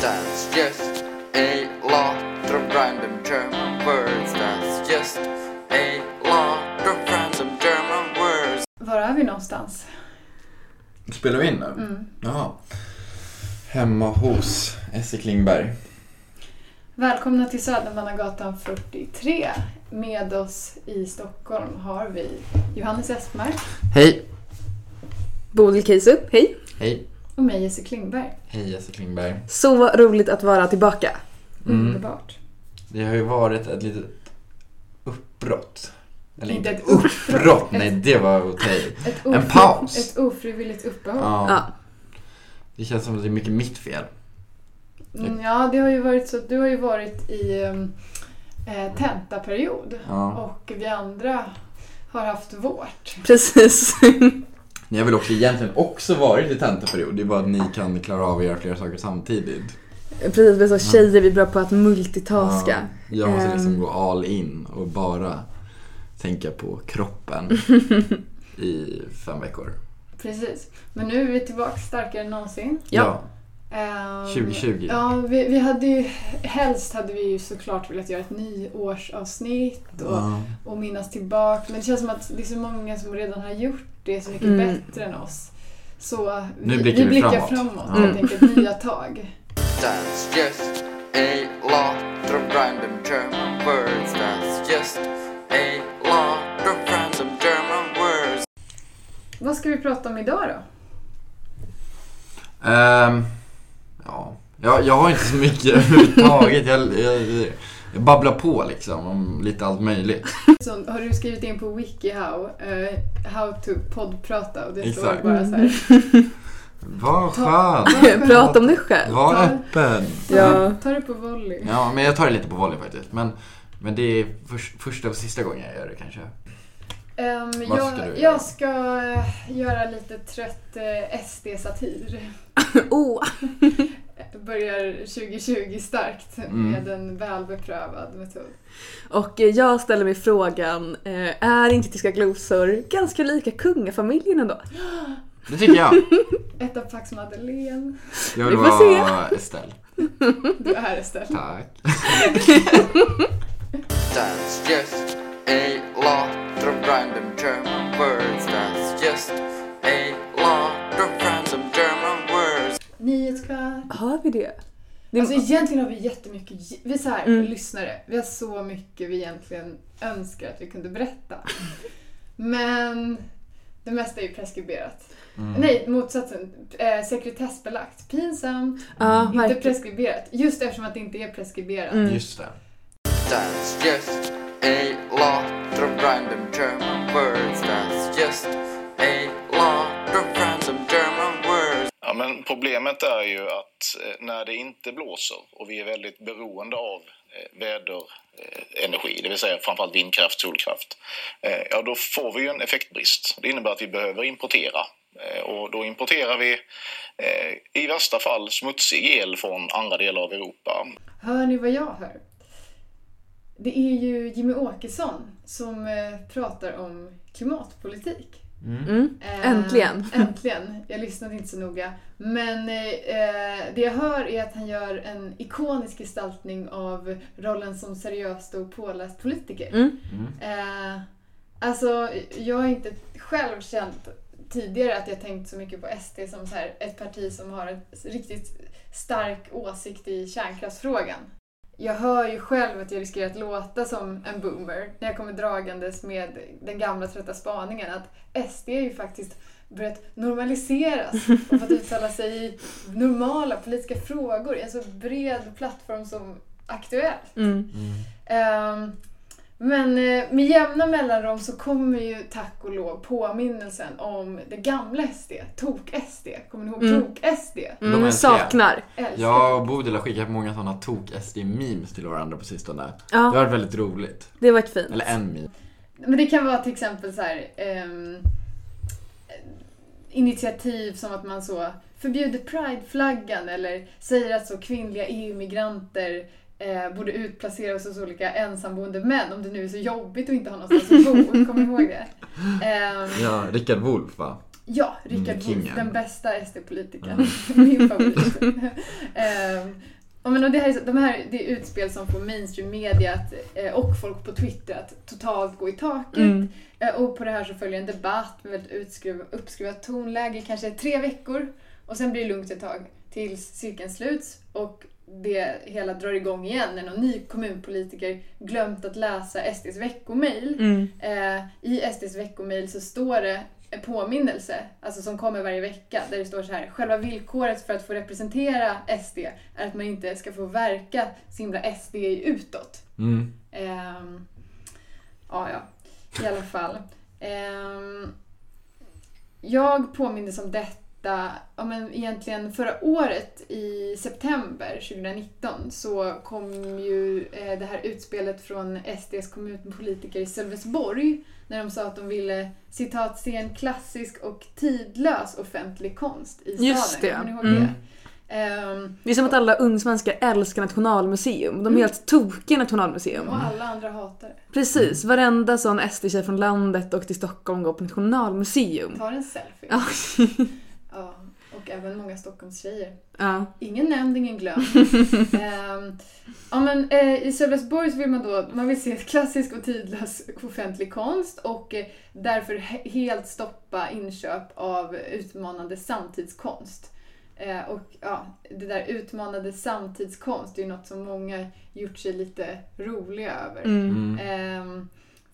That's just a lot of random German words. That's just a lot of random German words. Var är vi någonstans? Spelar vi in nu? Mm. Jaha. Hemma hos Esse Klingberg. Välkomna till Södermannagatan 43. Med oss i Stockholm har vi Johannes Espmark Hej! Bodil Keisup, hej! Hej! Och mig Jesse Klingberg. Hej Esse Klingberg. Så roligt att vara tillbaka. Mm. Underbart. Det har ju varit ett litet uppbrott. Eller Inte inte ett uppbrott, nej det var okej. Ett En paus. Ett ofrivilligt uppehåll. Ja. Ja. Det känns som att det är mycket mitt fel. Mm, ja, det har ju varit så att du har ju varit i um, eh, tentaperiod Ja. och vi andra har haft vårt. Precis. Ni har väl också egentligen också varit i tentaperiod. Det är bara att ni kan klara av att göra flera saker samtidigt. Precis, vi är så tjejer, vi är bra på att multitaska. Ja, jag måste liksom Ehm. gå all in och bara tänka på kroppen i fem veckor. Precis. Men nu är vi tillbaka starkare än någonsin. Ja. Ehm, 2020. Ja, vi, vi hade ju, helst hade vi ju såklart velat göra ett nyårsavsnitt och, Ja. och minnas tillbaka. Men det känns som att det är så många som redan har gjort det så mycket Mm. bättre än oss. Så Nu vi, blickar vi vi blickar framåt. framåt, Ja. helt enkelt. Nya tag. That's just a lot of random German words. That's just a lot of random German words. Vad ska vi prata om idag då? Ehm, ja. Jag, jag har inte så mycket överhuvudtaget. Jag, jag, jag babblar på liksom om lite allt möjligt. Så, har du skrivit in på WikiHow, uh, how to poddprata och det står Exakt. bara så här. Vad skönt. Prata om dig själv. Var Ta- öppen. Ja. Ta det på volley. Ja, men jag tar det lite på volley faktiskt. Men, men det är förs- första och sista gången jag gör det kanske. Ehm, Vad jag, ska du göra? jag ska eh, göra lite trött eh, SD-satir. Oh. Börjar 2020 starkt Mm. med en välbeprövad metod. Och eh, jag ställer mig frågan, är inte tyska glosor ganska lika kungafamiljen ändå? Det tycker jag. Ett av Pax Madeleine. Jag Vi vill får se. vara Estelle. Du är Estelle. Tack. A lot of random German words. That's just a lot of random German words. Nyhetskvart. Har vi det? det Alltså egentligen har vi jättemycket, vi är så här, Mm. lyssnare, vi har så mycket vi egentligen önskar att vi kunde berätta. Men det mesta är ju preskriberat. Mm. Nej, motsatsen. Eh, sekretessbelagt. Pinsamt. ja, Inte preskriberat. Just eftersom att det inte är preskriberat. Mm. Just det. A lot of random German words. That's just a lot of random German words. Ja, men problemet är ju att eh, när det inte blåser och vi är väldigt beroende av eh, väderenergi, det vill säga framförallt vindkraft, solkraft, eh, ja då får vi ju en effektbrist. Det innebär att vi behöver importera. Eh, Och då importerar vi eh, i värsta fall smutsig el från andra delar av Europa. Hör ni vad jag hör? Det är ju Jimmy Åkesson som eh, pratar om klimatpolitik. Mm. Eh, Äntligen. Äntligen. Jag lyssnade inte så noga. Men eh, det jag hör är att han gör en ikonisk gestaltning av rollen som seriöst och påläst politiker. Mm. Eh, alltså, jag har inte själv känt tidigare att jag tänkt så mycket på SD som så här, ett parti som har en riktigt stark åsikt i kärnkraftsfrågan. Jag hör ju själv att jag riskerar att låta som en boomer när jag kommer dragandes med den gamla trötta spaningen att SD är ju faktiskt börjat normaliseras och fått uttala sig i normala politiska frågor i en så bred plattform som Aktuellt. Mm. Ehm, men eh, med jämna mellanrum så kommer ju tack och lov påminnelsen om det gamla SD, Tok-SD. Kommer ni ihåg Mm. Tok-SD? De Mm. jag. Saknar. Älskar Jag och Bodil har skickat många sådana tok-SD-memes till varandra på sistone. Det har Ja, varit väldigt roligt. det var ett fint. Eller en meme. Men det kan vara till exempel så här ehm, initiativ som att man så förbjuder prideflaggan eller säger att så kvinnliga EU-migranter eh, borde utplaceras hos olika ensamboende män om det nu är så jobbigt att inte ha någonstans att bo. Kommer ihåg det? Ehm, Ja, Rickard Wolff va? Ja, Richard Mm. Wolff, den bästa SD-politikern. Min favorit. Men och det, här, är de här, det är utspel som får mainstream media att, eh, och folk på Twitter att totalt gå i taket. Mm. Eh, Och på det här så följer en debatt med väldigt utskruv, uppskruvat tonläge, kanske tre veckor. Och sen blir det lugnt ett tag tills cirkeln sluts och det hela drar igång igen när någon ny kommunpolitiker glömt att läsa SDs veckomail. Mm. Eh, I SDs veckomail så står det en påminnelse, alltså som kommer varje vecka, där det står så här. Själva villkoret för att få representera SD är att man inte ska få verka så himla SD utåt. Mm. Ehm, ja, ja. I alla fall. Ehm, jag påmindes om detta, ja, men egentligen förra året i september 2019 så kom ju eh, det här utspelet från SDs kommunpolitiker i Sölvesborg när de sa att de ville citat se en klassisk och tidlös offentlig konst i staden. Just det. Kommer ni ihåg Mm. det? Ehm, Det är som att alla ungsvenskar älskar Nationalmuseum. De är helt tokiga Nationalmuseum. och alla andra hatar det. Precis, varenda sån SD-tjej från landet och till Stockholm går på Nationalmuseum. Tar en selfie. Och även många Stockholmstjejer. ja. Ingen nämnd, ingen glömd. Ehm, ja, men, eh, I Sölvesborg vill man då man vill se klassisk och tidlös offentlig konst och eh, därför he- helt stoppa inköp av utmanande samtidskonst. Eh, och ja, det där utmanande samtidskonst det är ju något som många gjort sig lite roliga över. Mm. Mm. Ehm,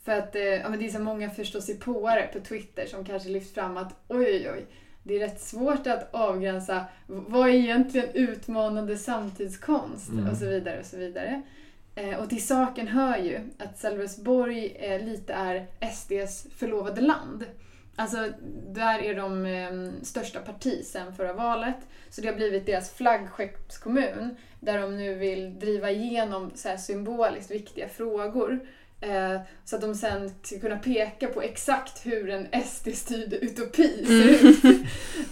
för att eh, ja, men det är så många förståsigpåare på Twitter som kanske lyft fram att oj, oj, oj, det är rätt svårt att avgränsa vad är egentligen utmanande samtidskonst Mm. och så vidare och så vidare. Eh, och till saken hör ju att Sölvesborg eh, lite är SDs förlovade land. Alltså, där är de eh, största parti sen förra valet. Så det har blivit deras flaggskeppskommun där de nu vill driva igenom så här symboliskt viktiga frågor. Eh, så att de sen ska kunna peka på exakt hur en SD-styrd utopi ser ut.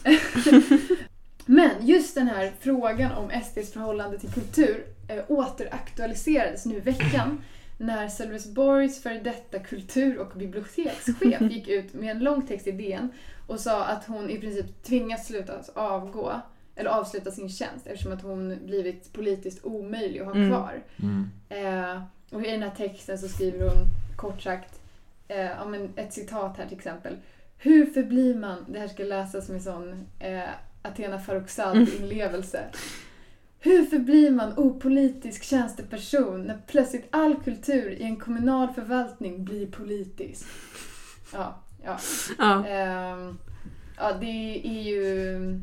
Men just den här frågan om SDs förhållande till kultur eh, återaktualiserades nu i veckan när Sölvesborgs före detta kultur och bibliotekschef gick ut med en lång text i DN och sa att hon i princip tvingas sluta avgå eller avsluta sin tjänst eftersom att hon blivit politiskt omöjlig att ha Mm. kvar. Mm. Eh, och i den här texten så skriver hon kort sagt eh, ja, men ett citat här till exempel. Hur förblir man, det här ska läsas med sån eh, Athena Farrokhzad-inlevelse. Hur förblir man opolitisk tjänsteperson när plötsligt all kultur i en kommunal förvaltning blir politisk? Ja, ja. Ja. Ehm, ja, det är ju...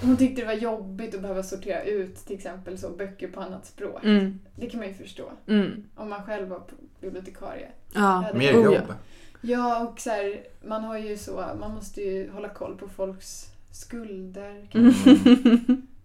Hon tyckte det var jobbigt att behöva sortera ut till exempel så böcker på annat språk. Mm. Det kan man ju förstå. Mm. Om man själv var bibliotekarie. Ja. Mer Oh, ja. jobb. Ja, och så här, man har ju så, man måste ju hålla koll på folks skulder. Mm.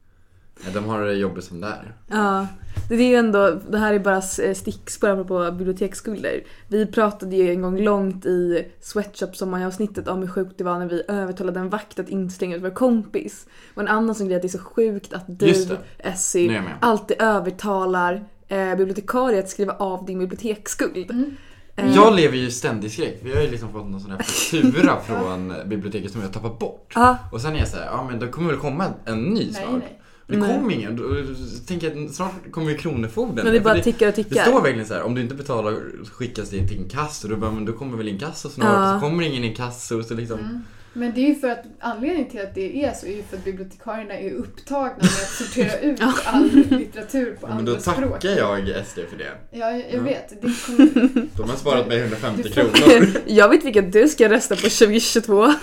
De har det jobbigt som det är. Ja, det är ju ändå, det här är bara eh, stickspår apropå biblioteksskulder. Vi pratade ju en gång långt i Sweatshop sommaravsnittet om hur sjukt det var när vi övertalade en vakt att instänga ut vår kompis. Och en annan sån grej att det är så sjukt att du, det. Essie, jag alltid övertalar eh, bibliotekarier att skriva av din biblioteksskuld. Mm. Eh, Jag lever ju i ständig skräck. Vi har ju liksom fått någon sån här faktura från biblioteket som har tappat bort. Ja, Och sen är jag såhär, ja men då kommer väl komma en ny snart. Det Nej. kom ingen. Jag att snart kommer ju Kronofogden. men det bara tickar och det tickar. står verkligen så här, om du inte betalar skickas det till inkasso. Då, bara, men då kommer väl inkasso snart. Ja. Så kommer ingen inkasso. Så liksom, Mm. Men det är ju för att anledningen till att det är så är ju för att bibliotekarierna är upptagna med att sortera ut all litteratur på ja, men då andra språk. tackar jag SD för det. Ja, jag, jag Ja. vet. Det kommer... De har sparat mig 150 Du får- kronor. Jag vet vilket du ska rösta på 2022.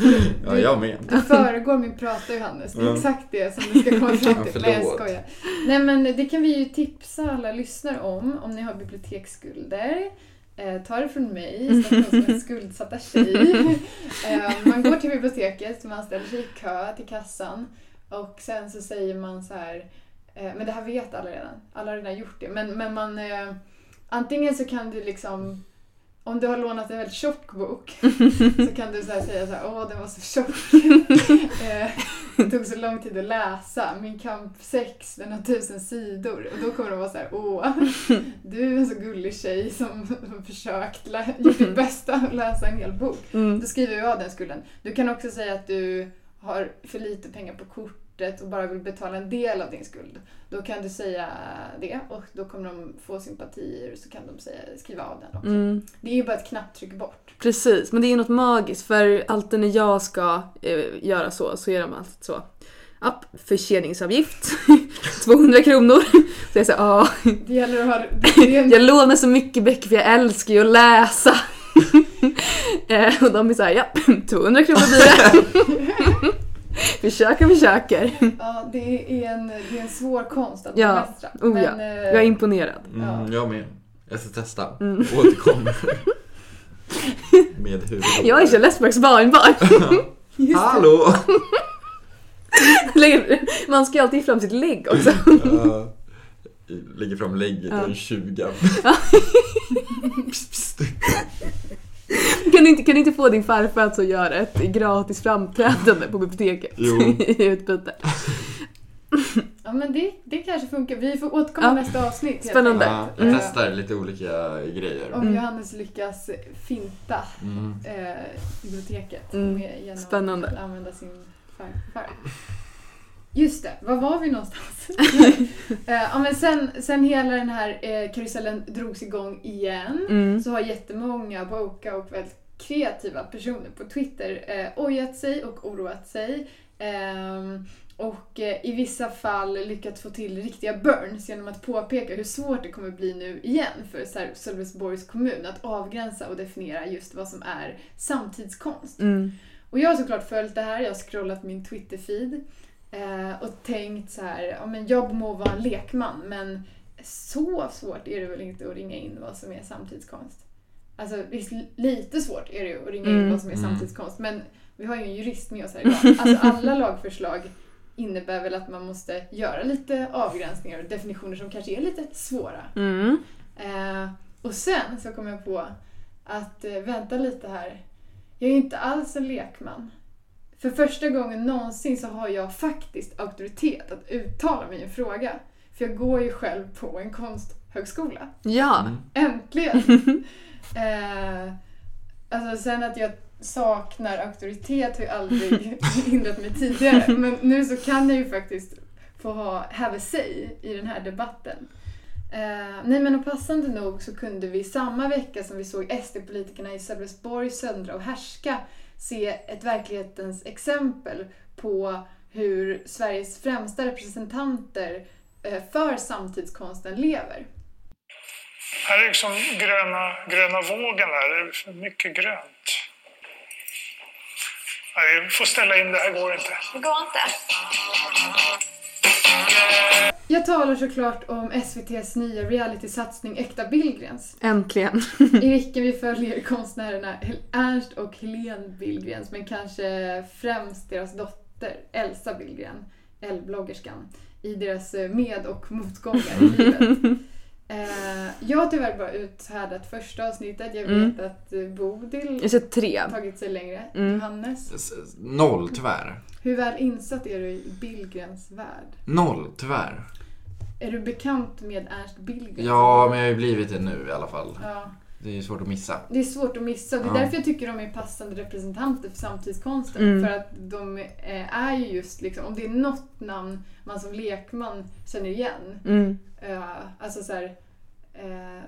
Ja, jag med. Du föregår min prata Johannes. Det är Ja. exakt det som vi ska komma fram Ja, till. Nej, jag skojar. Nej, men det kan vi ju tipsa alla lyssnare om, om ni har biblioteksskulder. Eh, ta det från mig, Stockholms skuldsatta tjej. Eh, man går till biblioteket, man ställer sig i kö till kassan och sen så säger man så här, eh, men det här vet alla redan, alla har redan gjort det, men, men man eh, antingen så kan du liksom om du har lånat en väldigt tjock bok så kan du så säga så här, åh den var så tjock. eh, det tog så lång tid att läsa. Min kamp 6, den har tusen sidor. Och då kommer de vara så här, åh, du är en så gullig tjej som har försökt, gjort ditt bästa att läsa en hel bok. Mm. Då skriver jag den skulden. Du kan också säga att du har för lite pengar på kortet och bara vill betala en del av din skuld. Då kan du säga det och då kommer de få sympatier och så kan de säga, skriva av den också. Mm. Det är ju bara ett knapptryck bort. Precis, men det är något magiskt för alltid när jag ska eh, göra så så är de alltid så. App, förseningsavgift 200 kronor. Så jag säger ja, Det gäller att ha... Det en, jag lånar så mycket böcker för jag älskar ju att läsa. eh, och de är såhär, ja 200 kronor blir det. försöker, försöker. ja, det, är en, det är en svår konst att Ja. bemästra. Oh ja. eh, Jag är imponerad. Mm, jag med. Jag ska testa. Mm. Återkommer. Med hur Jag är Kjell Esbergs barnbarn. Hallå! Man ska ju alltid fram sitt lägg också. Lägger fram lägget Ja. en 20. Psst, psst. Kan du inte, kan du inte få din farfar att så göra ett gratis framträdande på biblioteket Jo. i utbyte? Ja, men det, det kanske funkar. Vi får återkomma Ja. nästa avsnitt. Spännande. Ja, jag Eh, testar lite olika grejer. Om Mm. Johannes lyckas finta Mm. eh, biblioteket Mm. med, genom Spännande. att använda sin farfar. Just det, var var vi någonstans? eh, ja, men sen, sen hela den här eh, karusellen drogs igång igen Mm. så har jättemånga woka och väldigt kreativa personer på Twitter eh, ojat sig och oroat sig. Ehm, och eh, i vissa fall lyckats få till riktiga burns genom att påpeka hur svårt det kommer bli nu igen för Sölvesborgs kommun att avgränsa och definiera just vad som är samtidskonst. Mm. Och jag har såklart följt det här, jag har scrollat min Twitter-feed eh, och tänkt så här, ja men jag må vara en lekman men så svårt är det väl inte att ringa in vad som är samtidskonst. Alltså visst, lite svårt är det ju att ringa in Mm. vad som är Mm. samtidskonst men vi har ju en jurist med oss här idag. Alltså alla lagförslag innebär väl att man måste göra lite avgränsningar och definitioner som kanske är lite svåra. Mm. Eh, och sen så kom jag på att eh, vänta lite här. Jag är ju inte alls en lekman. För första gången någonsin så har jag faktiskt auktoritet att uttala mig i en fråga. För jag går ju själv på en konsthögskola. Ja. Mm. Äntligen! eh, alltså sen att jag saknar auktoritet har ju aldrig hindrat mig tidigare. Men nu så kan jag ju faktiskt få ha have a say i den här debatten. Eh, nej men och passande nog så kunde vi samma vecka som vi såg SD-politikerna i Sölvesborg söndra och härska se ett verklighetens exempel på hur Sveriges främsta representanter eh, för samtidskonsten lever. Här är liksom gröna, gröna vågen här. Det är för mycket grönt. Nej, vi får ställa in det här går inte. Det går inte. Jag talar såklart om SVTs nya realitysatsning Äkta Billgrens. Äntligen. I vilken vi följer konstnärerna Ernst och Helene Billgrens, men kanske främst deras dotter Elsa Billgren, L-bloggerskan, i deras med och motgångar i livet. Eh, jag har tyvärr bara uthärdat första avsnittet. Jag vet Mm. att eh, Bodil Jag ser tre. tagit sig längre. Mm. Johannes, S- Noll tyvärr. hur väl insatt är du i Billgrens värld? Noll tyvärr. Är du bekant med Ernst Billgren? Ja, men jag har ju blivit det nu i alla fall. Ja. Det är svårt att missa. Det är svårt att missa och det är Ja. därför jag tycker de är passande representanter för samtidskonsten. Mm. För att de eh, är ju just liksom, om det är något namn man som lekman känner igen, Mm. eh, alltså så här, eh,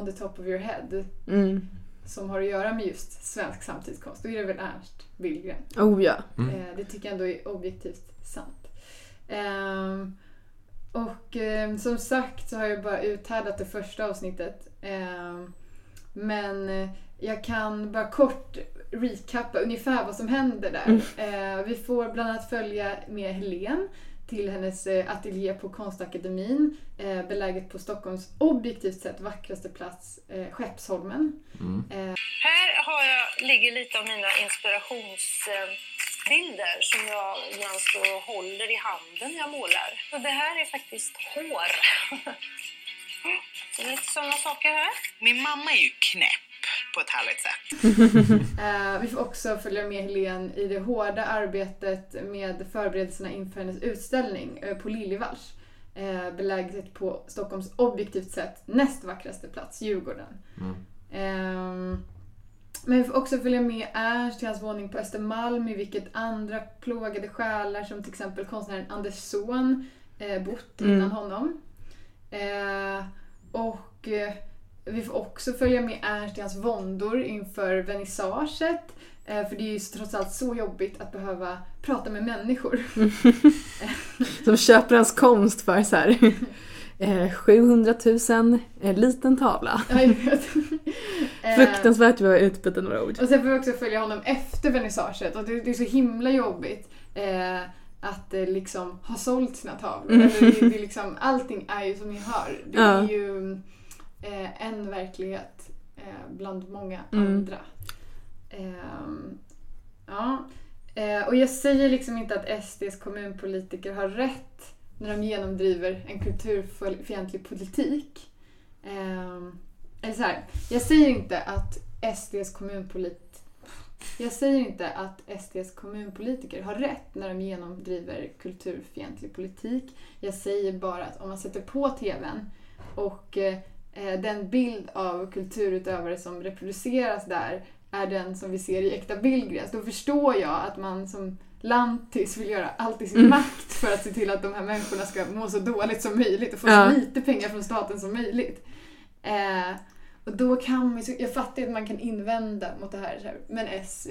on the top of your head, Mm. som har att göra med just svensk samtidskonst, då är det väl Ernst Billgren. Oh ja. Mm. Eh, det tycker jag ändå är objektivt sant. Och som sagt så har jag bara uthärdat det första avsnittet. Ehm, men eh, jag kan bara kort recappa ungefär vad som händer där. Eh, vi får bland annat följa med Helen till hennes eh, ateljé på Konstakademin, beläget på Stockholms objektivt sett vackraste plats, Skeppsholmen. Mm. Här har jag, ligger lite av mina inspirationsbilder som jag ibland står och håller i handen när jag målar. Och det här är faktiskt hår. Så lite sådana saker här. Min mamma är ju knäpp. på ett härligt sätt. Eh, vi får också följa med Helene i det hårda arbetet med förberedelserna inför hennes utställning eh, på Liljevalchs. Eh, beläget på Stockholms objektivt sett näst vackraste plats, Djurgården. Mm. Ehm, men vi får också följa med Ernst till hans våning på Östermalm i vilket andra plågade själar som till exempel konstnären Anders Zorn eh, bott Mm. innan honom. Eh, och eh, vi får också följa med Ernst i hans våndor inför vernissaget. Eh, för det är ju trots allt så jobbigt att behöva prata med människor. Som köper hans konst för så här. Eh, 700 000, eh, liten tavla. Fruktansvärt vad jag utbyter några ord. Och sen får vi också följa honom efter vernissaget och det, det är så himla jobbigt eh, att eh, liksom ha sålt sina tavlor. Mm. Eller det, det är liksom, allting är ju som ni hör, det Ja. är ju eh, en verklighet eh, bland många Mm. andra. Ehm, ja. Eh, och jag säger liksom inte att SDs kommunpolitiker har rätt när de genomdriver en kulturfientlig politik. Ehm, eller så här, jag säger inte att SDs kommunpolit... Jag säger inte att SDs kommunpolitiker har rätt när de genomdriver kulturfientlig politik. Jag säger bara att om man sätter på TVn och eh, den bild av kulturutövare som reproduceras där är den som vi ser i Äkta Billgrens, då förstår jag att man som lantis vill göra allt i sin Mm. makt för att se till att de här människorna ska må så dåligt som möjligt och få Ja. så lite pengar från staten som möjligt. Eh, och då kan man jag fattar att man kan invända mot det här, så här men S,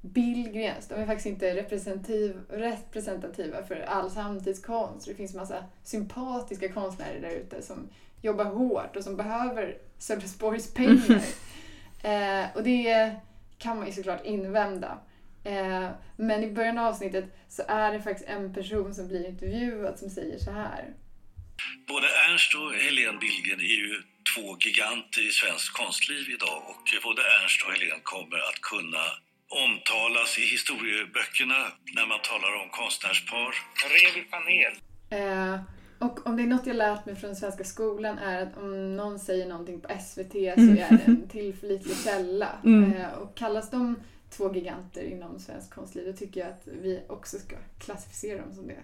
Billgrens, de är faktiskt inte representativ, representativa för all samtidskonst. Det finns massa sympatiska konstnärer där ute som jobbar hårt och som behöver Sölvesborgs pengar. eh, och det kan man ju såklart invända. Eh, men i början av avsnittet så är det faktiskt en person som blir intervjuad som säger så här. Både Ernst och Helene Billgren är ju två giganter i svenskt konstliv idag och både Ernst och Helene kommer att kunna omtalas i historieböckerna när man talar om konstnärspar. Regelpanel. Eh, och om det är något jag lärt mig från den svenska skolan är att om någon säger någonting på SVT så Mm. är det en tillförlitlig källa. Mm. Eh, och kallas de två giganter inom svensk konstliv då tycker jag att vi också ska klassificera dem som det.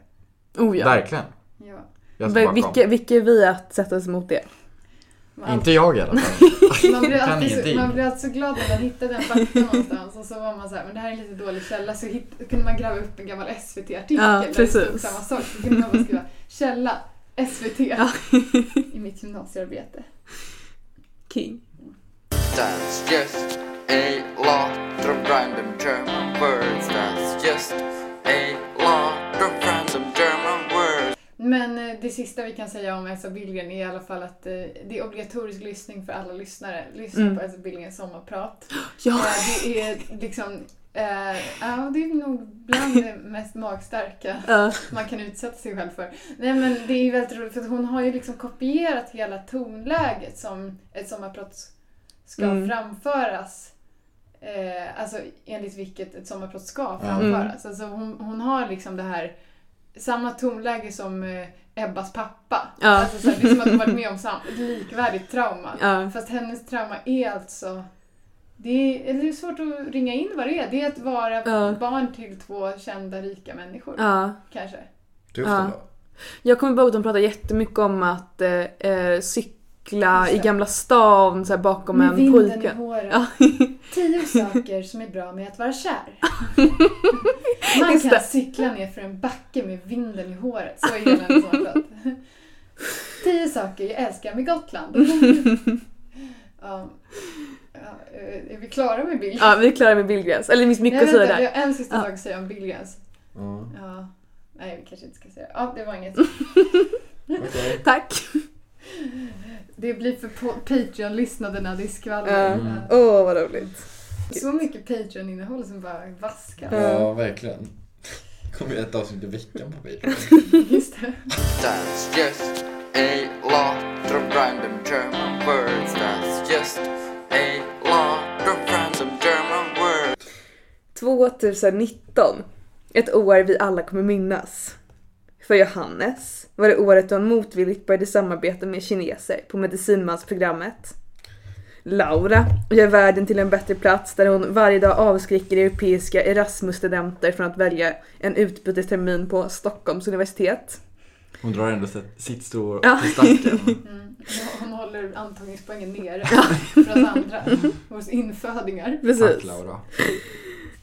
Oh ja. Verkligen. Ja. Vilka, vilka är vi att sätta oss emot det? Man, Inte jag i alla fall. man, blir alltid så, man blir alltid så glad när man hittar den fakta någonstans och så var man så här, men det här är en lite dålig källa så hit, kunde man gräva upp en gammal SVT-artikel Ja, där det stod samma sak. Så kunde man bara skriva källa SVT Ja. i mitt gymnasiearbete. King. That's just a lot of random German words. That's just Men eh, det sista vi kan säga om Elsa Billgren är i alla fall att eh, det är obligatorisk lyssning för alla lyssnare. Lyssna Mm. på Elsa Billgrens sommarprat. Ja. Eh, Det är liksom, eh, ja det är nog bland det mest magstarka Ja. man kan utsätta sig själv för. Nej men det är ju väldigt roligt för hon har ju liksom kopierat hela tonläget som ett sommarprat ska Mm. framföras. Eh, alltså enligt vilket ett sommarprat ska framföras. Alltså hon, hon har liksom det här samma tonläge som eh, Ebbas pappa. Ja. Alltså, så här, det är som att de varit med om sam- ett likvärdigt trauma. Ja. Fast hennes trauma är alltså det är, det är svårt att ringa in vad det är. Det är att vara Ja. barn till två kända rika människor. ja. Kanske. Tufft Ja. ändå. Jag kommer ihåg att de pratade jättemycket om att eh, eh, cykla i. Gamla stan så här, bakom Med en vinden i pojke. håret. Ja. Tio saker som är bra med att vara kär. Man kan det. cykla ner för en backe med vinden i håret. Så är hela hennes sommarprat. Tio saker jag älskar med Gotland. ja. Ja, eh, är vi klara med Bill? Ja, vi är klara med Billgrens. Eller det finns mycket Nej, att säga vänta, där. har en sista Ja. sak att säga om Billgrens. Ja, Ja. Nej, vi kanske inte ska säga Ja, det var inget. Tack. Det blir för Patreon-lyssnade när det är skvaller. Mm. Åh, vad roligt. Så mycket Patreon-innehåll som bara vaskar. Ja, verkligen. kommer ju ett avsnitt i veckan på Patreon. Just det. That's just a lot of random German words. That's just a lot of random German words. 2019. Ett år vi alla kommer minnas. För Johannes var det året då han motvilligt började samarbeta med kineser på medicinmansprogrammet. Laura gör världen till en bättre plats där hon varje dag avskräcker europeiska Erasmus-studenter från att välja en utbytestermin på Stockholms universitet. Hon drar ändå sitt- strå Ja. till stacken. Mm. Hon håller antagningspoängen nere för oss andra. Hos infödingar. Tack Precis. Laura.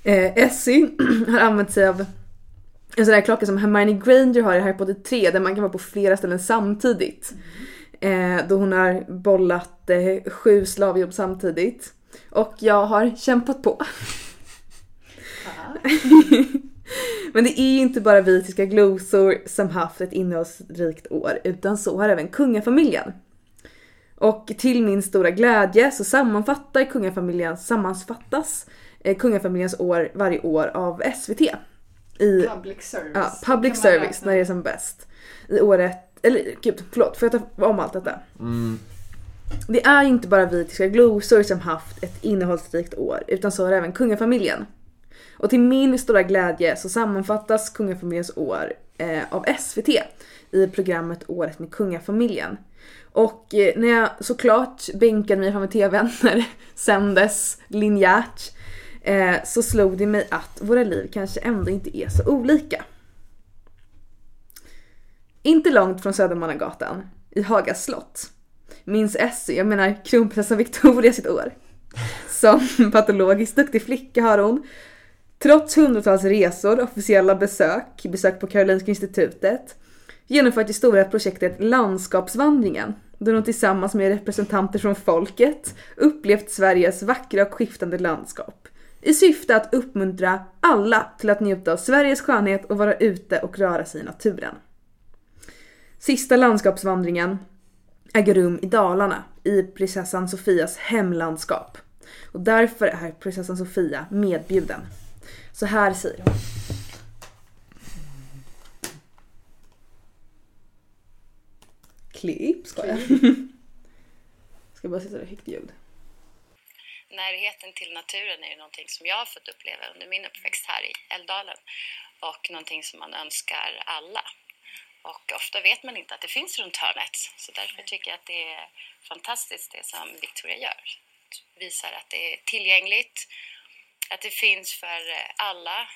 Eh, Essie har använt sig av en sån där klocka som Hermione Granger har i Harry Potter 3 där man kan vara på flera ställen samtidigt. Eh, då hon har bollat eh, sju slavjobb samtidigt. Och jag har kämpat på. Men det är inte bara vi tyska glosor som haft ett innehållsrikt år utan så har även kungafamiljen. Och till min stora glädje så sammanfattar kungafamiljen, sammanfattas eh, kungafamiljens år varje år av SVT. I Public service. ja, public service när det är som bäst. I året, eller gud förlåt, får jag ta om allt detta? Mm. Det är inte bara vi tyska glosor som haft ett innehållsrikt år utan så har även kungafamiljen. Och till min stora glädje så sammanfattas kungafamiljens år eh, av SVT i programmet Året med kungafamiljen. Och eh, när jag såklart bänkade mig framför TVn när det sändes linjärt eh, så slog det mig att våra liv kanske ändå inte är så olika. Inte långt från Södermannagatan, i Haga slott, minns Essie, jag menar kronprinsessan Victoria sitt år. Som patologiskt duktig flicka har hon, trots hundratals resor, officiella besök, besök på Karolinska institutet, genomfört det stora projektet Landskapsvandringen, där hon tillsammans med representanter från folket upplevt Sveriges vackra och skiftande landskap. I syfte att uppmuntra alla till att njuta av Sveriges skönhet och vara ute och röra sig i naturen. Sista landskapsvandringen äger rum i Dalarna i prinsessan Sofias hemlandskap. Och därför är prinsessan Sofia medbjuden. Så här säger hon. Klipp, ska jag. Ska bara sätta det högt ljud. Närheten till naturen är ju någonting som jag har fått uppleva under min uppväxt här i Älvdalen och någonting som man önskar alla. Och ofta vet man inte att det finns runt hörnet. Så därför tycker jag att det är fantastiskt det som Victoria gör. Visar att det är tillgängligt, att det finns för alla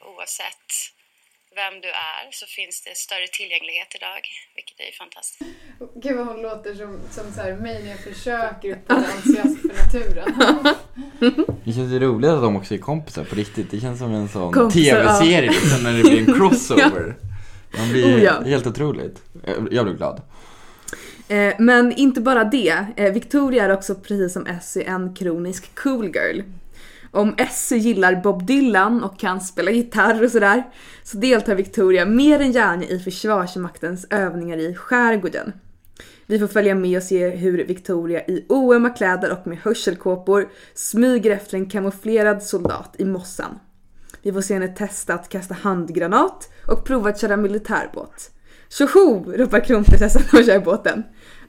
oavsett vem du är så finns det större tillgänglighet idag, vilket är fantastiskt. Gud vad hon låter som, som så här, mig när jag försöker uppbåda entusiasm för naturen. Det känns ju roligt att de också är kompisar på riktigt. Det känns som en sån tv-serie liksom, när det blir en crossover. Man blir Oh, ja. helt otroligt. Jag- Jag blev glad. Eh, men inte bara det. Eh, Victoria är också precis som Essie en kronisk cool girl. Om Essie gillar Bob Dylan och kan spela gitarr och sådär så deltar Victoria mer än gärna i Försvarsmaktens övningar i skärgården. Vi får följa med och se hur Victoria i oömma kläder och med hörselkåpor smyger efter en kamouflerad soldat i mossan. Vi får se henne testa att kasta handgranat och prova att köra militärbåt. Tjoho! ropar kronprinsessan och kör båten.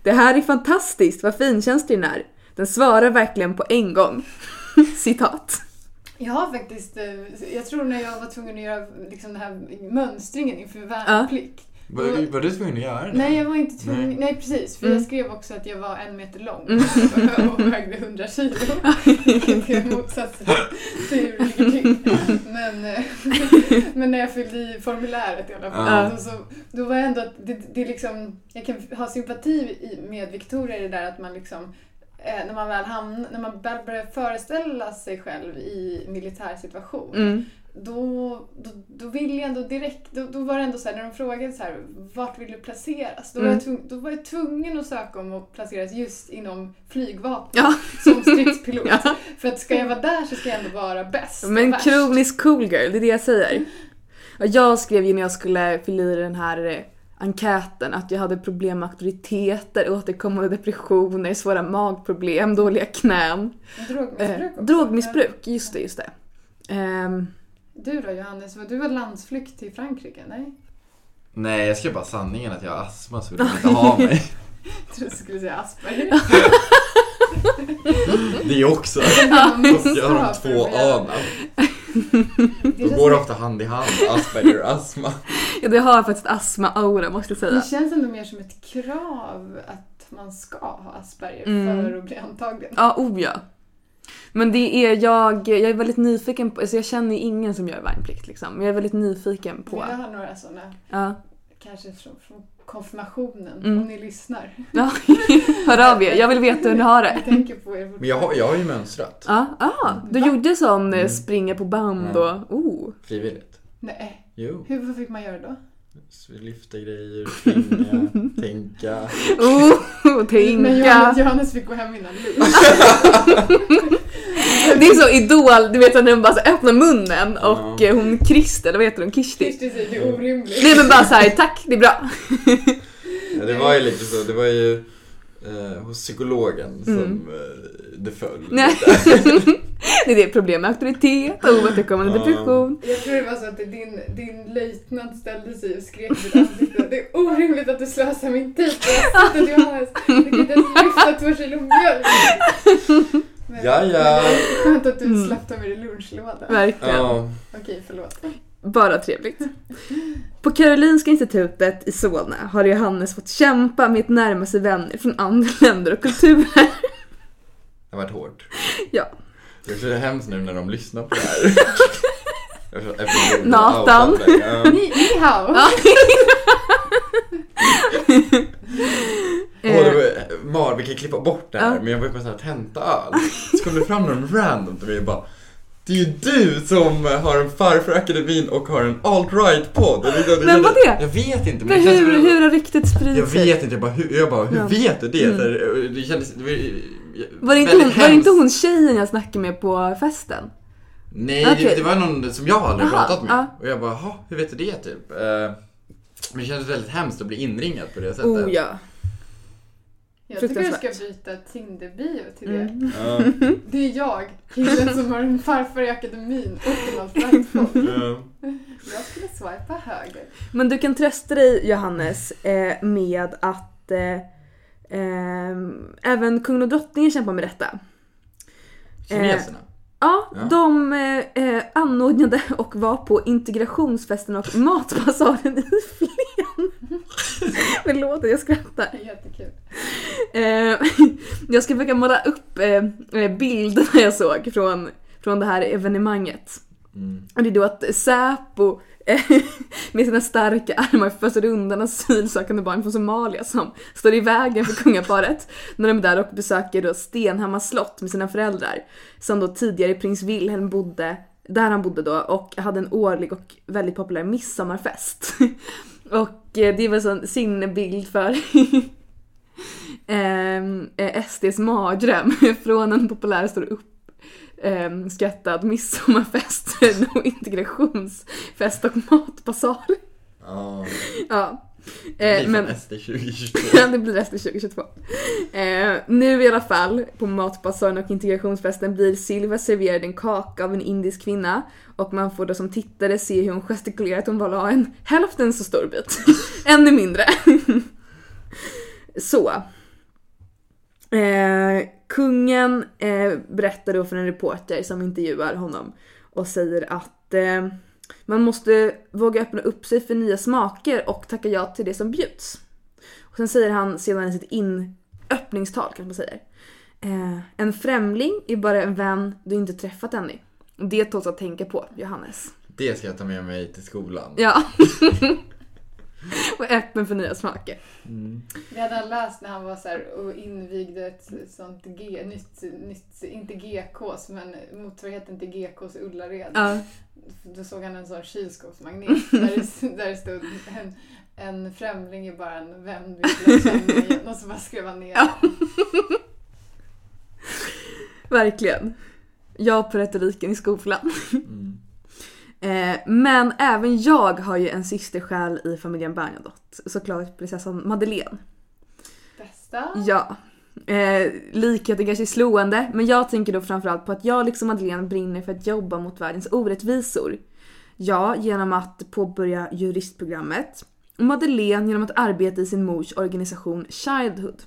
Det här är fantastiskt, vad finkänslig den är. Den svarar verkligen på en gång. Citat. Jag har faktiskt, eh, jag tror när jag var tvungen att göra liksom den här mönstringen inför värnplikt. Var, var du tvungen att göra det? Nej, jag var inte tvungen. Nej. Nej, precis. För Mm. jag skrev också att jag var en meter lång Mm. och vägde 100 kilo. Det är motsatsen till hur det ligger till. Men, eh, men när jag fyllde i formuläret i alla fall. Ja. Då, så, då var jag ändå att det, det är liksom, jag kan ha sympati med Victoria i det där att man liksom när man väl hamnar, när man börjar föreställa sig själv i militär situation Mm. då, då, då vill jag ändå direkt, då, då var det ändå så här, när de frågade så här, vart vill du placeras? Då, var Mm. jag tvung, då var jag tvungen att söka om att placeras just inom flygvapnet Ja. som stridspilot. Ja. För att ska jag vara där så ska jag ändå vara bäst Men kronisk cool girl, det är det jag säger. Ja, Jag skrev ju när jag skulle fylla i den här eh, enkäten att jag hade problem med auktoriteter, återkommande depressioner, svåra magproblem, dåliga knän. Drogmissbruk Eh, också. drogmissbruk, just det, just det. Ehm, Du då Johannes, var du var landsflykt till Frankrike? Nej? Nej, jag skrev bara sanningen att jag har astma så vill de inte ha mig. Jag trodde du skulle säga Asperger. Det också. Jag har ha de två. Det Då går det ofta hand i hand, Asperger och astma. Ja, det har faktiskt astma-aura måste jag säga. Det känns ändå mer som ett krav att man ska ha Asperger Mm. för att bli antagen. Ja, oh ja. Men det är jag, jag är väldigt nyfiken på, alltså jag känner ingen som gör värnplikt liksom. Men jag är väldigt nyfiken på. Jag har några sådana, Ja. kanske från, från konfirmationen, Mm. om ni lyssnar. ja. Hör av er, jag vill veta hur ni har Jag det. tänker på er Men jag har, jag har ju mönstrat. Ja, ah, du Va? gjorde sån eh, Mm. springa på band och oh. Frivilligt. Nej, Jo. hur vad fick man göra då? Lyfta grejer, springa, tänka. Oh, Men tänka. Johannes, Johannes fick gå hem innan lunch. Det är så idol, du vet när de bara så öppnar munnen och Ja. eh, hon Christer, eller vad heter hon? Kirsti? Kirsti säger det är orimligt. Nej men bara såhär, tack det är bra. Ja, det var ju lite så, det var ju eh, hos psykologen som Mm. eh, det föll. Nej. det är det problem med auktoritet och återkommande depression. Jag tror det var så att din, din löjtnant ställde sig och skrek i ditt ansikte. Det är orimligt att du slösar min tid på att sitta Johannes. Du kan inte ens lyfta två kilo mjölk. Men, Ja, ja. skönt att du Mm. slapp ta med dig lunchlåda. Verkligen. Ja, Okej, förlåt. Bara trevligt. På Karolinska institutet i Solna har Johannes fått kämpa med att närma sig vänner från andra länder och kulturer. Det har varit hårt. Ja. Jag det är hemskt nu när de lyssnar på det här. Jag Nathan. Ni, ni hao. Mar, vi kan klippa bort det här, Ja. men jag var ju på en sån här tentaöl. Så kom det fram någon random till mig och bara Det är ju du som har en farfar akademin och har en alt-right podd. Och det- det- Vem var det? Jag vet inte. Men hur, hur har ryktet spridit Jag sig? vet inte, jag bara, hur, jag bara, hur Ja. vet du det? Mm. Det kändes, det var, det, inte hon, var det inte hon tjejen jag snackade med på festen? Nej, Okej. det, det var någon som jag aldrig Aha, pratat med. ja. Och jag bara, "Jaha, hur vet du det typ? Eh, Men det kändes väldigt hemskt att bli inringad på det sättet. Oh ja. Jag tycker du ska byta Tinder-bio till det. Mm. Ja, Det är jag, killen som har en farfar i akademin och en alt-right-podd. ja. Jag skulle swipa höger. Men du kan trösta dig Johannes eh, med att eh, även kungen och drottningen kämpar med detta. Kineserna. Ja, Ja. de eh, eh, anordnade och var på integrationsfesten och matbasaren i Flen. Förlåt att jag skrattar. Det är jättekul. Eh, jag ska försöka måla upp eh, eh, bilderna jag såg från, från det här evenemanget. Mm. Och det är då att Säpo eh, med sina starka armar föser undan asylsökande barn från Somalia som står i vägen för kungaparet när de är där och besöker då Stenhammars slott med sina föräldrar som då tidigare prins Wilhelm bodde där han bodde då och hade en årlig och väldigt populär midsommarfest. och eh, det var så sin bild för eh, eh, SDs mardröm från en populär stor upp eh, skattad midsommarfest och integrationsfest och matbasar. Ja, Ja. det Eh, blir men SD 2022. Ja, det blir resten 2022. Eh, nu i alla fall, på matbasaren och integrationsfesten blir Silva serverad en kaka av en indisk kvinna och man får då som tittare se hur hon gestikulerar att hon bara har en hälften så stor bit. Ännu mindre. så. Eh, kungen eh, berättar då för en reporter som intervjuar honom och säger att eh, man måste våga öppna upp sig för nya smaker och tacka ja till det som bjuds. Och sen säger han sedan i sitt in öppningstal kanske man säger. Eh, en främling är bara en vän du inte träffat ännu. Det tåls att tänka på, Johannes. Det ska jag ta med mig till skolan. Ja. och öppen för nya smaker. Det hade han läst när han var så här och invigde ett sånt G, nytt, nytt, inte GKs men motsvarigheten till GKs Ullared. Ja. Då såg han en sån kylskåpsmagnet där det, där det stod en, en främling är bara en vän vi vill känna och så bara skrev han ner Ja. Verkligen. Jag på retoriken i skolan. Mm. Eh, men även jag har ju en systersjäl i familjen Bernadotte. Såklart prinsessan Madeleine. bästa. Ja. Eh, likheten kanske är slående, men jag tänker då framförallt på att jag liksom Madeleine brinner för att jobba mot världens orättvisor. Jag genom att påbörja juristprogrammet och Madeleine genom att arbeta i sin mors organisation Childhood.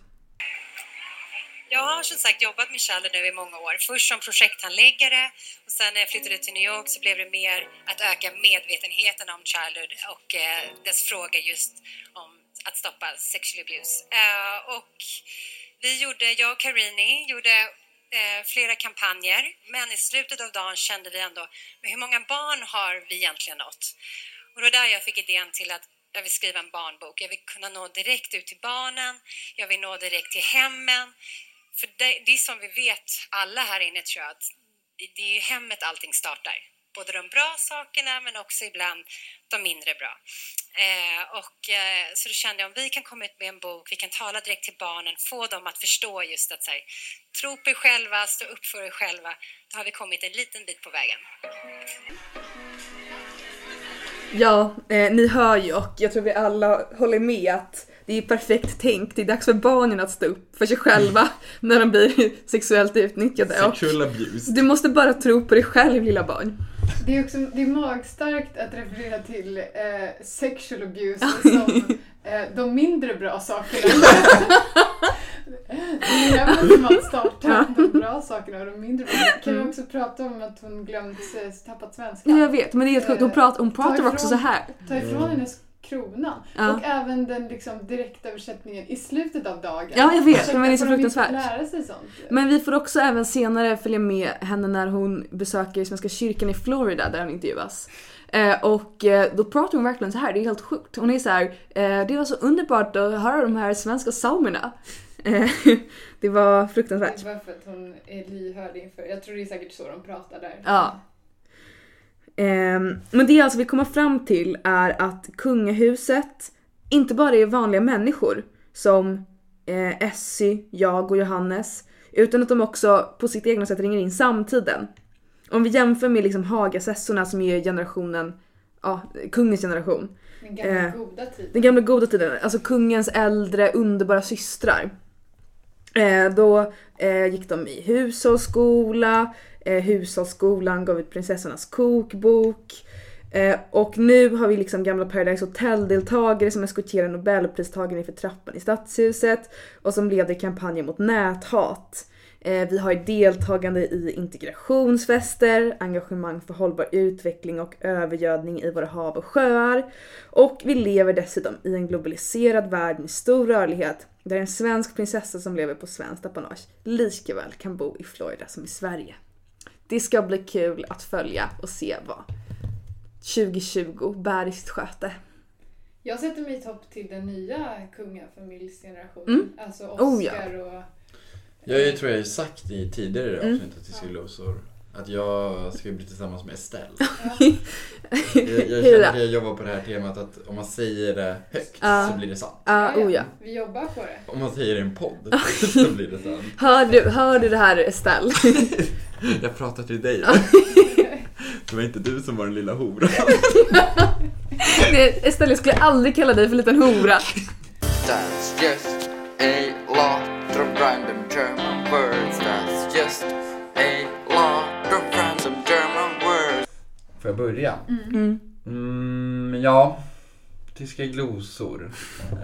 Jag har som sagt jobbat med Chalder nu i många år. Först som projekthandläggare och sen när jag flyttade till New York så blev det mer att öka medvetenheten om Childhood och eh, dess fråga just om att stoppa sexual abuse. Eh, och vi gjorde, jag och Carini gjorde eh, flera kampanjer, men i slutet av dagen kände vi ändå, men hur många barn har vi egentligen nått? Och det var där jag fick idén till att jag vill skriva en barnbok. Jag vill kunna nå direkt ut till barnen, jag vill nå direkt till hemmen. För det, det är som vi vet, alla här inne tror jag, att det är i hemmet allting startar. Både de bra sakerna men också ibland de mindre bra. Eh, och, eh, så då kände jag om vi kan komma ut med en bok, vi kan tala direkt till barnen, få dem att förstå just att så här, tro på er själva, stå upp för er själva. Då har vi kommit en liten bit på vägen. Ja, eh, ni hör ju och jag tror vi alla håller med att det är perfekt tänkt. Det är dags för barnen att stå upp för sig själva när de blir sexuellt utnyttjade. Sexual abuse. du måste bara tro på dig själv lilla barn. Det är också det är magstarkt att referera till eh, sexual abuse som eh, de mindre bra sakerna. det är även som att starta de bra sakerna och de mindre bra. Kan vi också prata om att hon glömt eh, tappat svenska? Ja, jag vet, men det är helt sjukt. Hon, prat, hon Ta pratar ifrån- också så här. Ta ifrån hennes kronan. Ja. Och även den liksom direktöversättningen i slutet av dagen. Ja, jag vet, men det är så fruktansvärt. lära sig sånt? Men vi får också även senare följa med henne när hon besöker Svenska kyrkan i Florida där hon intervjuas. Eh, och eh, då pratar hon verkligen så här, det är helt sjukt. Hon är så här, eh, det var så underbart att höra de här svenska samerna. Eh, det var fruktansvärt. Det bara för att hon är lyhörd inför, jag tror det är säkert så de pratar där. Ja. Ehm, men det alltså vi kommer fram till är att kungahuset inte bara är vanliga människor som eh, Essy, jag och Johannes. Utan att de också på sitt egna sätt ringer in samtiden. Om vi jämför med liksom Hagasessorna som är generationen, ja, kungens generation. Den gamla Eh, goda tiden. Den gamla goda tiden, alltså kungens äldre underbara systrar. Eh, då eh, gick de i hushållsskola, eh, hushållsskolan gav ut prinsessornas kokbok. Eh, och nu har vi liksom gamla Paradise Hotel-deltagare som eskorterar nobelpristagaren inför trappan i stadshuset och som leder kampanjer mot näthat. Eh, vi har deltagande i integrationsfester, engagemang för hållbar utveckling och övergödning i våra hav och sjöar. Och vi lever dessutom i en globaliserad värld med stor rörlighet där en svensk prinsessa som lever på svenskt apanage lika väl kan bo i Florida som i Sverige. Det ska bli kul att följa och se vad 2020 bär i sitt sköte. Jag sätter mig i topp till den nya kungafamiljsgenerationen. Mm. Alltså Oh, Oscar ja. och... Jag tror jag har sagt i tidigare Mm. avsnitt till Sylosor att jag ska bli tillsammans med Estelle. jag, jag känner att jag jobbar på det här temat att om man säger det högt Ja. så blir det sant. Ja, oh ja. Vi jobbar på det. Om man säger det i en podd så blir det sant. Hör du, hör du det här Estelle? Jag pratar till dig. Det var inte du som var den lilla horan. Nej, Estelle, jag skulle aldrig kalla dig för liten hora. That's just a lot of random German words. That's just a lot of random German words. Får jag börja? Mm. Mm, ja. Tyska glosor. Eh,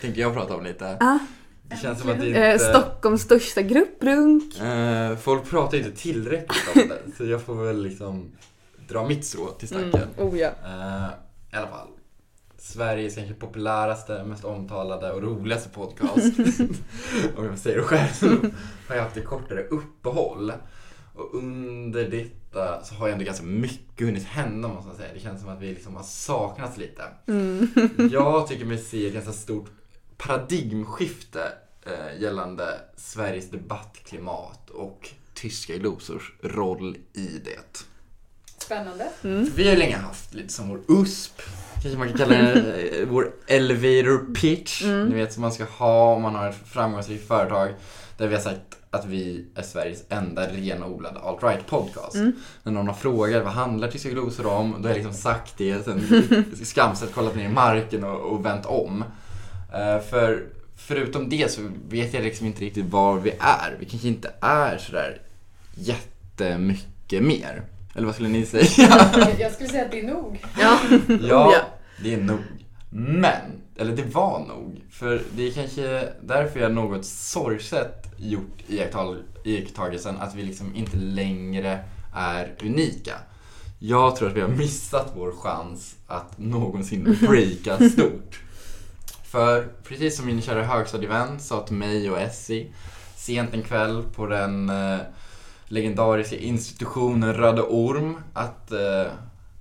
tänkte jag prata om lite. Ah. Det känns som att det inte... Eh, Stockholms största grupprunk. Eh, folk pratar inte tillräckligt om det, så jag får väl liksom dra mitt strå till stacken. Mm, oh ja. Eh, I alla fall. Sveriges kanske populäraste, mest omtalade och roligaste podcast. om jag säga det själv. har jag haft ett kortare uppehåll. Och under detta så har jag ändå ganska mycket hunnit hända måste man säga. Det känns som att vi liksom har saknats lite. Mm. Jag tycker mig se ett ganska stort paradigmskifte eh, gällande Sveriges debattklimat och tyska glosors roll i det. Spännande. Vi har ju länge haft lite som vår USP, kanske man kan kalla det eh, vår elevator pitch. Ni vet som man ska ha om man har ett framgångsrikt företag. Där vi har sagt att vi är Sveriges enda renodlade alt-right podcast. När någon har frågat vad handlar Tyska glosor om, då har jag liksom sagt det, sen skamset kollat ner i marken och, och vänt om. Eh, för förutom det så vet jag liksom inte riktigt var vi är. Vi kanske inte är sådär jättemycket mer. Eller vad skulle ni säga? Jag- skulle säga att det är nog. Ja. Ja. Det är nog. Men, eller det var nog. För det är kanske därför jag något sorgset gjort iakttag- iakttagelsen att vi liksom inte längre är unika. Jag tror att vi har missat vår chans att någonsin breaka stort. För precis som min kära högstadievän sa till mig och Essie sent en kväll på den eh, legendariska institutionen Röda Orm att eh,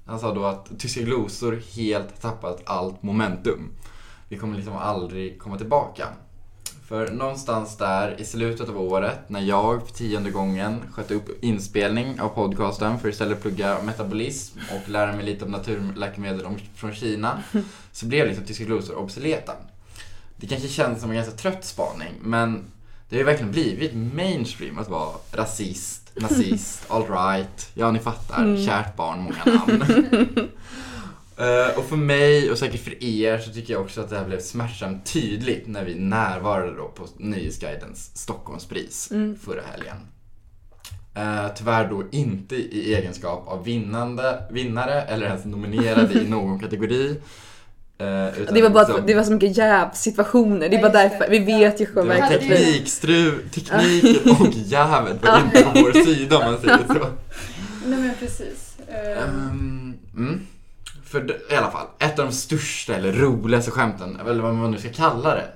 han sa då att tyska glosor helt tappat allt momentum. Vi kommer liksom aldrig komma tillbaka. För någonstans där i slutet av året när jag för tionde gången sköt upp inspelning av podcasten för att istället plugga metabolism och lära mig lite om naturläkemedel från Kina så blev liksom tyska glosor obsoleta. Det kanske känns som en ganska trött spaning men det har ju verkligen blivit mainstream att vara rasist, nazist, alt-right, ja ni fattar, Mm. kärt barn, många namn. Eh, och för mig och säkert för er så tycker jag också att det här blev smärtsamt tydligt när vi närvarade då på Nyhetsguidens Stockholmspris Mm. förra helgen. Eh, tyvärr då inte i egenskap av vinnande, vinnare eller ens nominerade i någon kategori. Eh, utan Det var bara som- det var så mycket jävsituationer. Det är bara därför. Vi vet ju själva det var hade verkligen. ju- teknikstru, tekniken och jävet var inte på vår sida om man säger så. Nej men precis. Ehm, mm. För i alla fall, ett av de största eller roligaste skämten, eller vad man nu ska kalla det,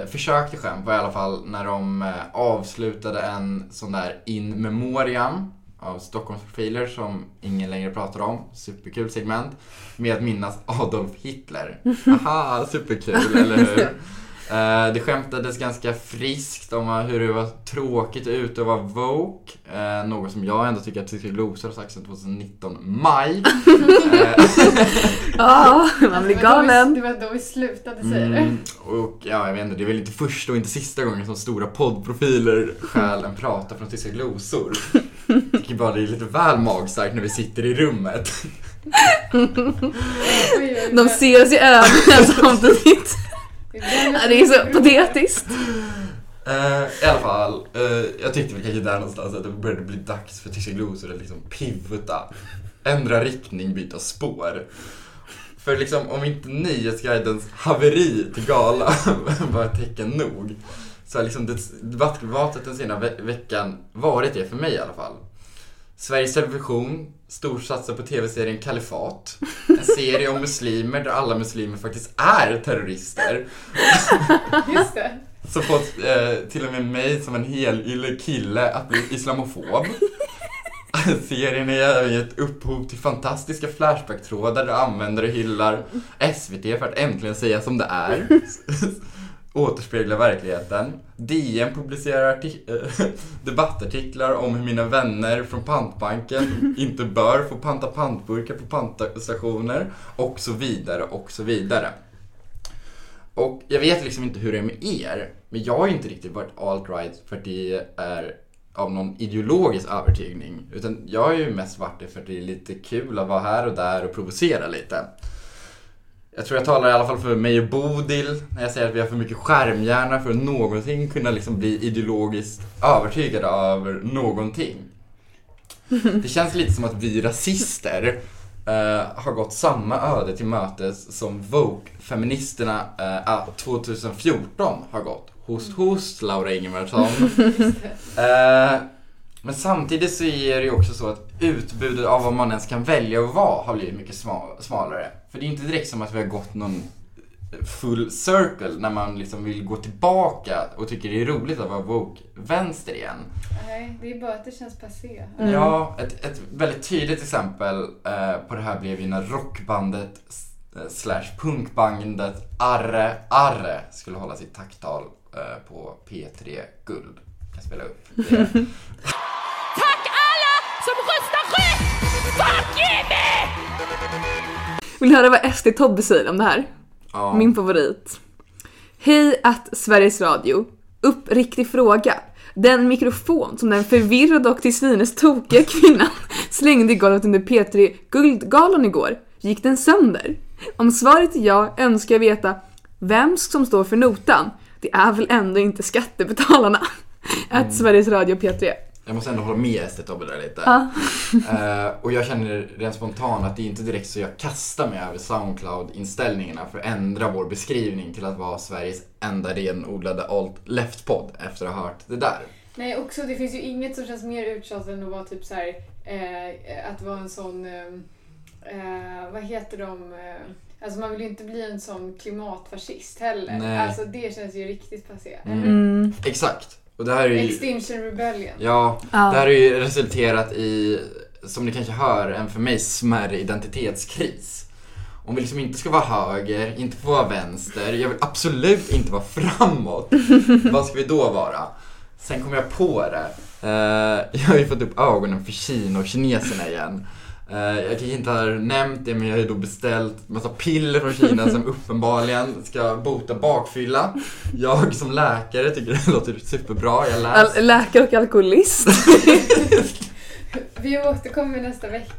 eh, försök till skämt var i alla fall när de eh, avslutade en sån där in memoriam av Stockholmsprofiler som ingen längre pratar om, superkul segment, med att minnas Adolf Hitler. Aha, superkul, eller hur? Eh, Det skämtades ganska friskt om hur det var tråkigt att ute och vara woke. Eh, något som jag ändå tycker att Tyska glosor har sagt sedan 2019 maj. Eh, Ja, man blir galen. Det var då vi slutade säga det. mm, och ja, jag vet inte, det är väl inte första och inte sista gången som stora poddprofiler stjäl en prata från Tyska glosor. Jag tycker bara det är lite väl magstarkt när vi sitter i rummet. De ser oss i ögonen samtidigt. Det är så patetiskt. Eh, I alla fall, eh, jag tyckte väl kanske där någonstans att det började bli dags för Tyska glosor att liksom pivota. Ändra riktning, byta spår. För liksom om inte Nyhetsguidens haveri till gala var tecken nog så har liksom det- debattklimatet den senaste ve- veckan varit det för mig i alla fall. Sveriges Television storsatsar på tv-serien Kalifat. En serie om muslimer där alla muslimer faktiskt är terrorister. Just det. Så fått eh, till och med mig som en helylle kille att bli islamofob. Serien har även gett upphov till fantastiska Flashback-trådar där användare hyllar SVT för att äntligen säga som det är. Återspegla verkligheten. DN publicerar eh, debattartiklar om hur mina vänner från pantbanken inte bör få panta pantburkar på pantstationer och så vidare och så vidare. Och jag vet liksom inte hur det är med er, men jag har ju inte riktigt varit alt-right för att det är av någon ideologisk övertygning. Utan jag har ju mest varit det för att det är lite kul att vara här och där och provocera lite. Jag tror jag talar i alla fall för mig och Bodil när jag säger att vi har för mycket skärmhjärna för att någonsin kunna liksom bli ideologiskt övertygade över någonting. Det känns lite som att vi rasister eh, har gått samma öde till mötes som Vogue-feministerna eh, 2014 har gått. Host host, Laura Ingemarson. Eh, men samtidigt så är det ju också så att utbudet av vad man ens kan välja att vara har blivit mycket sma- smalare. För det är inte direkt som att vi har gått någon full circle när man liksom vill gå tillbaka och tycker det är roligt att vara woke-vänster igen. Nej, det är bara att det känns passé. Mm. Ja, ett, ett väldigt tydligt exempel eh, på det här blev ju när rockbandet eh, slash punkbandet Arre Arre skulle hålla sitt tacktal eh, på P3 Guld. Jag kan spela upp det. Vill ni höra vad SD Tobbe säger om det här? Ja. Min favorit. Hej att Sveriges Radio. Uppriktig fråga. Den mikrofon som den förvirrade och till synes tokiga kvinnan slängde i golvet under P3 Guldgalan igår, gick den sönder? Om svaret är ja önskar jag veta vem som står för notan. Det är väl ändå inte skattebetalarna? Att Sveriges Radio P3. Jag måste ändå hålla med SD Tobbe där lite. Ja. Eh, och jag känner rent spontant att det är inte direkt så jag kastar mig över Soundcloud-inställningarna för att ändra vår beskrivning till att vara Sveriges enda renodlade alt-left-podd efter att ha hört det där. Nej, också det finns ju inget som känns mer uttjatat än att vara typ så här, eh, att vara en sån, eh, eh, vad heter de, eh, Alltså man vill ju inte bli en sån klimatfascist heller. Nej. Alltså det känns ju riktigt passé. Mm. Eller? Exakt. Och det här är ju... Extinction Rebellion. Ja, Ja. det här har ju resulterat i, som ni kanske hör, en för mig smärre identitetskris. Om vi liksom inte ska vara höger, inte få vara vänster, jag vill absolut inte vara framåt. Vad ska vi då vara? Sen kom jag på det. Eh, jag har ju fått upp ögonen för Kina och kineserna igen. Eh, jag kanske inte har nämnt det men jag har ju då beställt massa piller från Kina som uppenbarligen ska bota bakfylla. Jag som läkare tycker det låter superbra. Jag läste Al- läkare och alkoholist. Vi återkommer nästa vecka.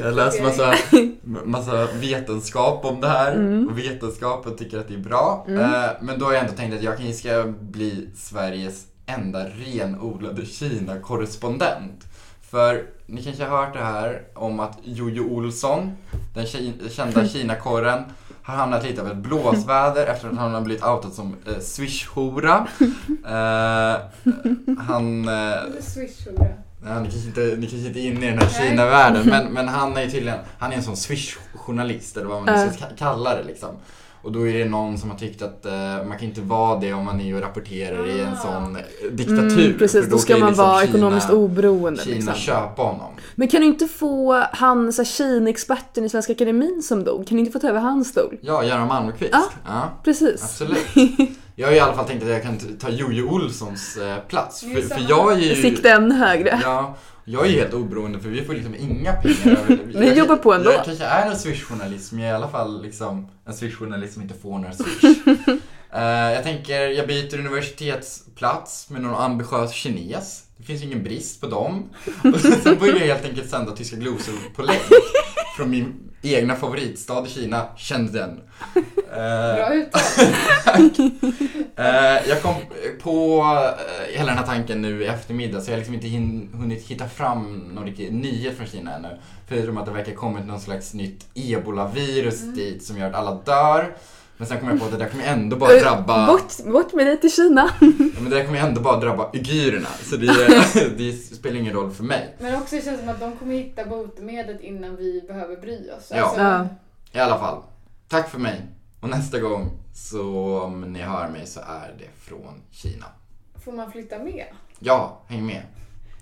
Jag läser massa, massa vetenskap om det här Mm. och vetenskapen tycker att det är bra. Mm. Eh, Men då har jag ändå tänkt att jag kanske ska bli Sveriges enda renodlade Kina-korrespondent. För ni kanske har hört det här om att Jojo Olsson, den kända Kinakorren, har hamnat lite av ett blåsväder efter att han har blivit outad som eh, swish-hora. Eh, han... Eh, Swish-hora. Ja, ni, kanske inte, ni kanske inte är inne i den här. Kina-världen men, men han är ju tydligen, han är en sån swish-journalist eller vad man nu ska ka- kalla det liksom. Och då är det någon som har tyckt att eh, man kan inte vara det om man är och rapporterar i en sån eh, diktatur. Mm, precis, för då ska man liksom vara Kina- ekonomiskt oberoende. Kina liksom. köpa honom. Men kan du inte få han, Kina-experten i Svenska Akademin som dog, kan du inte få ta över hans stol? Ja, Göran Malmqvist. Ja, precis. Absolut. Jag har i alla fall tänkt att jag kan ta Jojo Olssons eh, plats. För, för jag är ju... Sikta ännu högre. Ja, jag är ju helt oberoende för vi får liksom inga pengar. Vi jobbar på ändå. Jag kanske är en Swish-journalist men jag är i alla fall liksom en Swish-journalist som inte får några Swish. Eh, jag tänker, jag byter universitetsplats med någon ambitiös kines. Det finns ju ingen brist på dem. Och sen börjar jag helt enkelt sända tyska glosor på länk. Från min egna favoritstad i Kina, Shenzhen. Eh, Bra uttal. Eh, jag kom på eh, hela den här tanken nu i eftermiddag så jag har liksom inte hunnit hitta fram någon riktig nyhet från Kina ännu. Förutom att det verkar kommit någon slags nytt ebola-virus Mm. dit som gör att alla dör. Men sen kom jag på att det där kommer ändå bara drabba... Bort, bort med dig till Kina. Ja, men det där kommer ändå bara drabba uigurerna. Så det, det spelar ingen roll för mig. Men också det känns som att de kommer hitta botemedlet innan vi behöver bry oss. Ja. Alltså, Ja. I alla fall. Tack för mig. Och nästa gång så om ni hör mig så är det från Kina. Får man flytta med? Ja, häng med.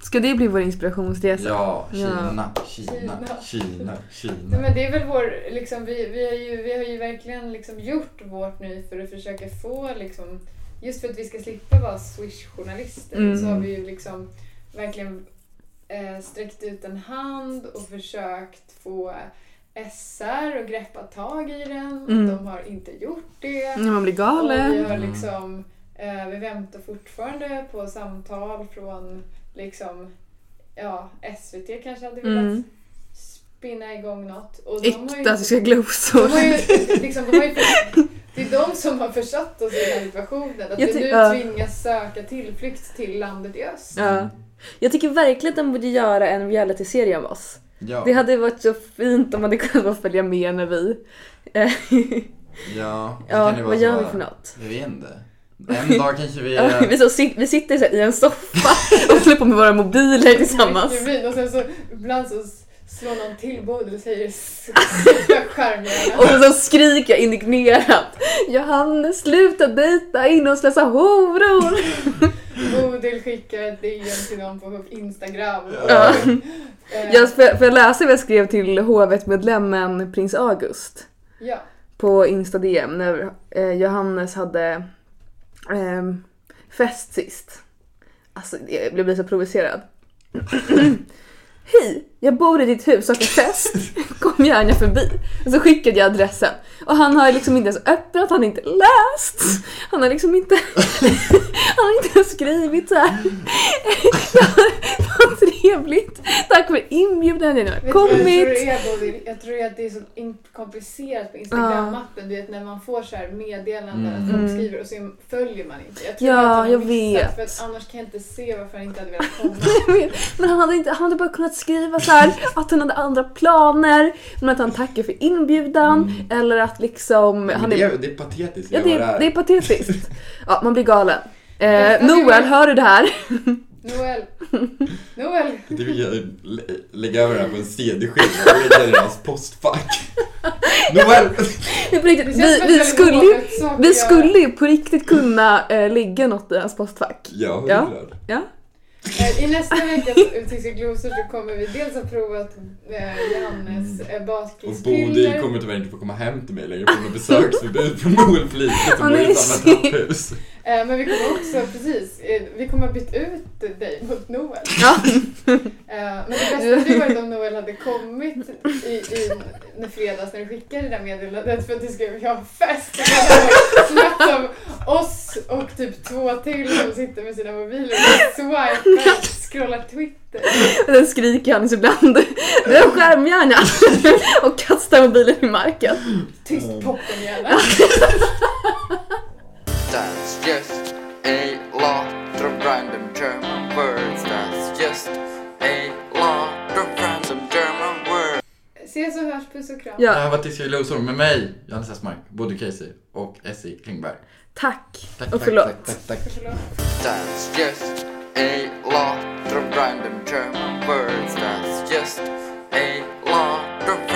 Ska det bli vår inspirationsresa? Ja, Kina, Ja. Kina, Kina. Kina, Kina. Nej, men det är väl vår, liksom, vi, vi, har ju, vi har ju verkligen liksom gjort vårt nu för att försöka få, liksom, just för att vi ska slippa vara Swish-journalister, Mm. så har vi ju liksom verkligen eh, sträckt ut en hand och försökt få SR och greppa tag i den. Mm. De har inte gjort det. Ja, man blir Och galen. vi har liksom, eh, vi väntar fortfarande på samtal från liksom, ja, SVT kanske hade velat Mm. spinna igång något. Och de har ju- Äkta tyska glosor. de har ju, liksom, de har ju, det är de som har försatt oss i den här situationen. Att vi nu ja. tvingas söka tillflykt till landet i öst. Ja. Jag tycker verkligen att de borde göra en realityserie om oss. Ja. Det hade varit så fint om man hade kunnat följa med när vi... Ja, Ja, kan det vara vad gör så. vi för något? Jag vet inte. En dag kanske vi... Ja, vi, så, vi sitter så här i en soffa och håller på med våra mobiler tillsammans. Och sen så ibland så slår någon till bordet och säger skärmjärna. Och så skriker jag indignerat. Johannes sluta dejta innehållslösa horor! Bodil skickar ett DM till dem på Instagram. Ja. Eh, Jag, får, jag- läsa vad jag skrev till hovet-medlemmen Prins August? Ja. På Insta DM när eh, Johannes hade ehm, fest sist. Alltså jag blev så provocerad. Hej! Jag bor i ditt hus och har fest. Kom gärna förbi. Och så skickade jag adressen. Och han har liksom inte ens öppnat, han har inte läst. Han har liksom inte... han har inte ens skrivit så här. Vad trevligt! Tack för inbjudan, jag har vad jag tror kommit. det är Bodil? Jag tror att det är så komplicerat på Instagram-appen. Du vet när man får så här meddelanden Mm. att folk skriver och så följer man inte. Jag tror Ja, att han jag missat, vet. För att annars kan jag inte se varför han inte hade velat komma. Men han hade, inte, han hade bara kunnat skriva så här att han hade andra planer, men att han tackar för inbjudan eller att liksom... Han det, är, det är patetiskt. ja, det, är, det är patetiskt. Ja, man blir galen. Eh, Noel, hör du det här? Noel. Noel. Det vill lägga över det här på en CD-skiva och lägga det i deras postfack. Noel! Det vi, vi, skulle, vi skulle ju på riktigt kunna äh, lägga något i hans postfack. Ja, Ja. hurra. Ja. Eh, I nästa veckas Tyska glosor så kommer vi dels ha provat eh, Johannes eh, Och Bodil kommer tyvärr inte få komma hem till mig längre på grund av besöksförbud på Noel Fliket som bor i samma trapphus. Eh, men vi kommer också, precis, eh, vi kommer ha bytt ut dig mot Noel. Ja. Eh, men det bästa hade varit om Noel hade kommit i, i när fredags när du skickade det där meddelandet för att du skrev jag har fest. Snabbt av oss och typ två till som sitter med sina mobiler och swipar, scrollar Twitter. Den skriker Johannes ibland. Du är skärmhjärna! Och kastar mobilen i marken. Tyst poppen gärna. That's just a lot of random German words. That's just a lot of random German words. Ses och hörs, puss och kram. Det här Ja, var Tyska glosor med mig, Johannes Hessmark, Bodil Casey och Essie Klingberg. tack. Tack, Och tack, förlåt. tack, tack, tack. Förlåt. That's just a lot of random German words. That's just a lot of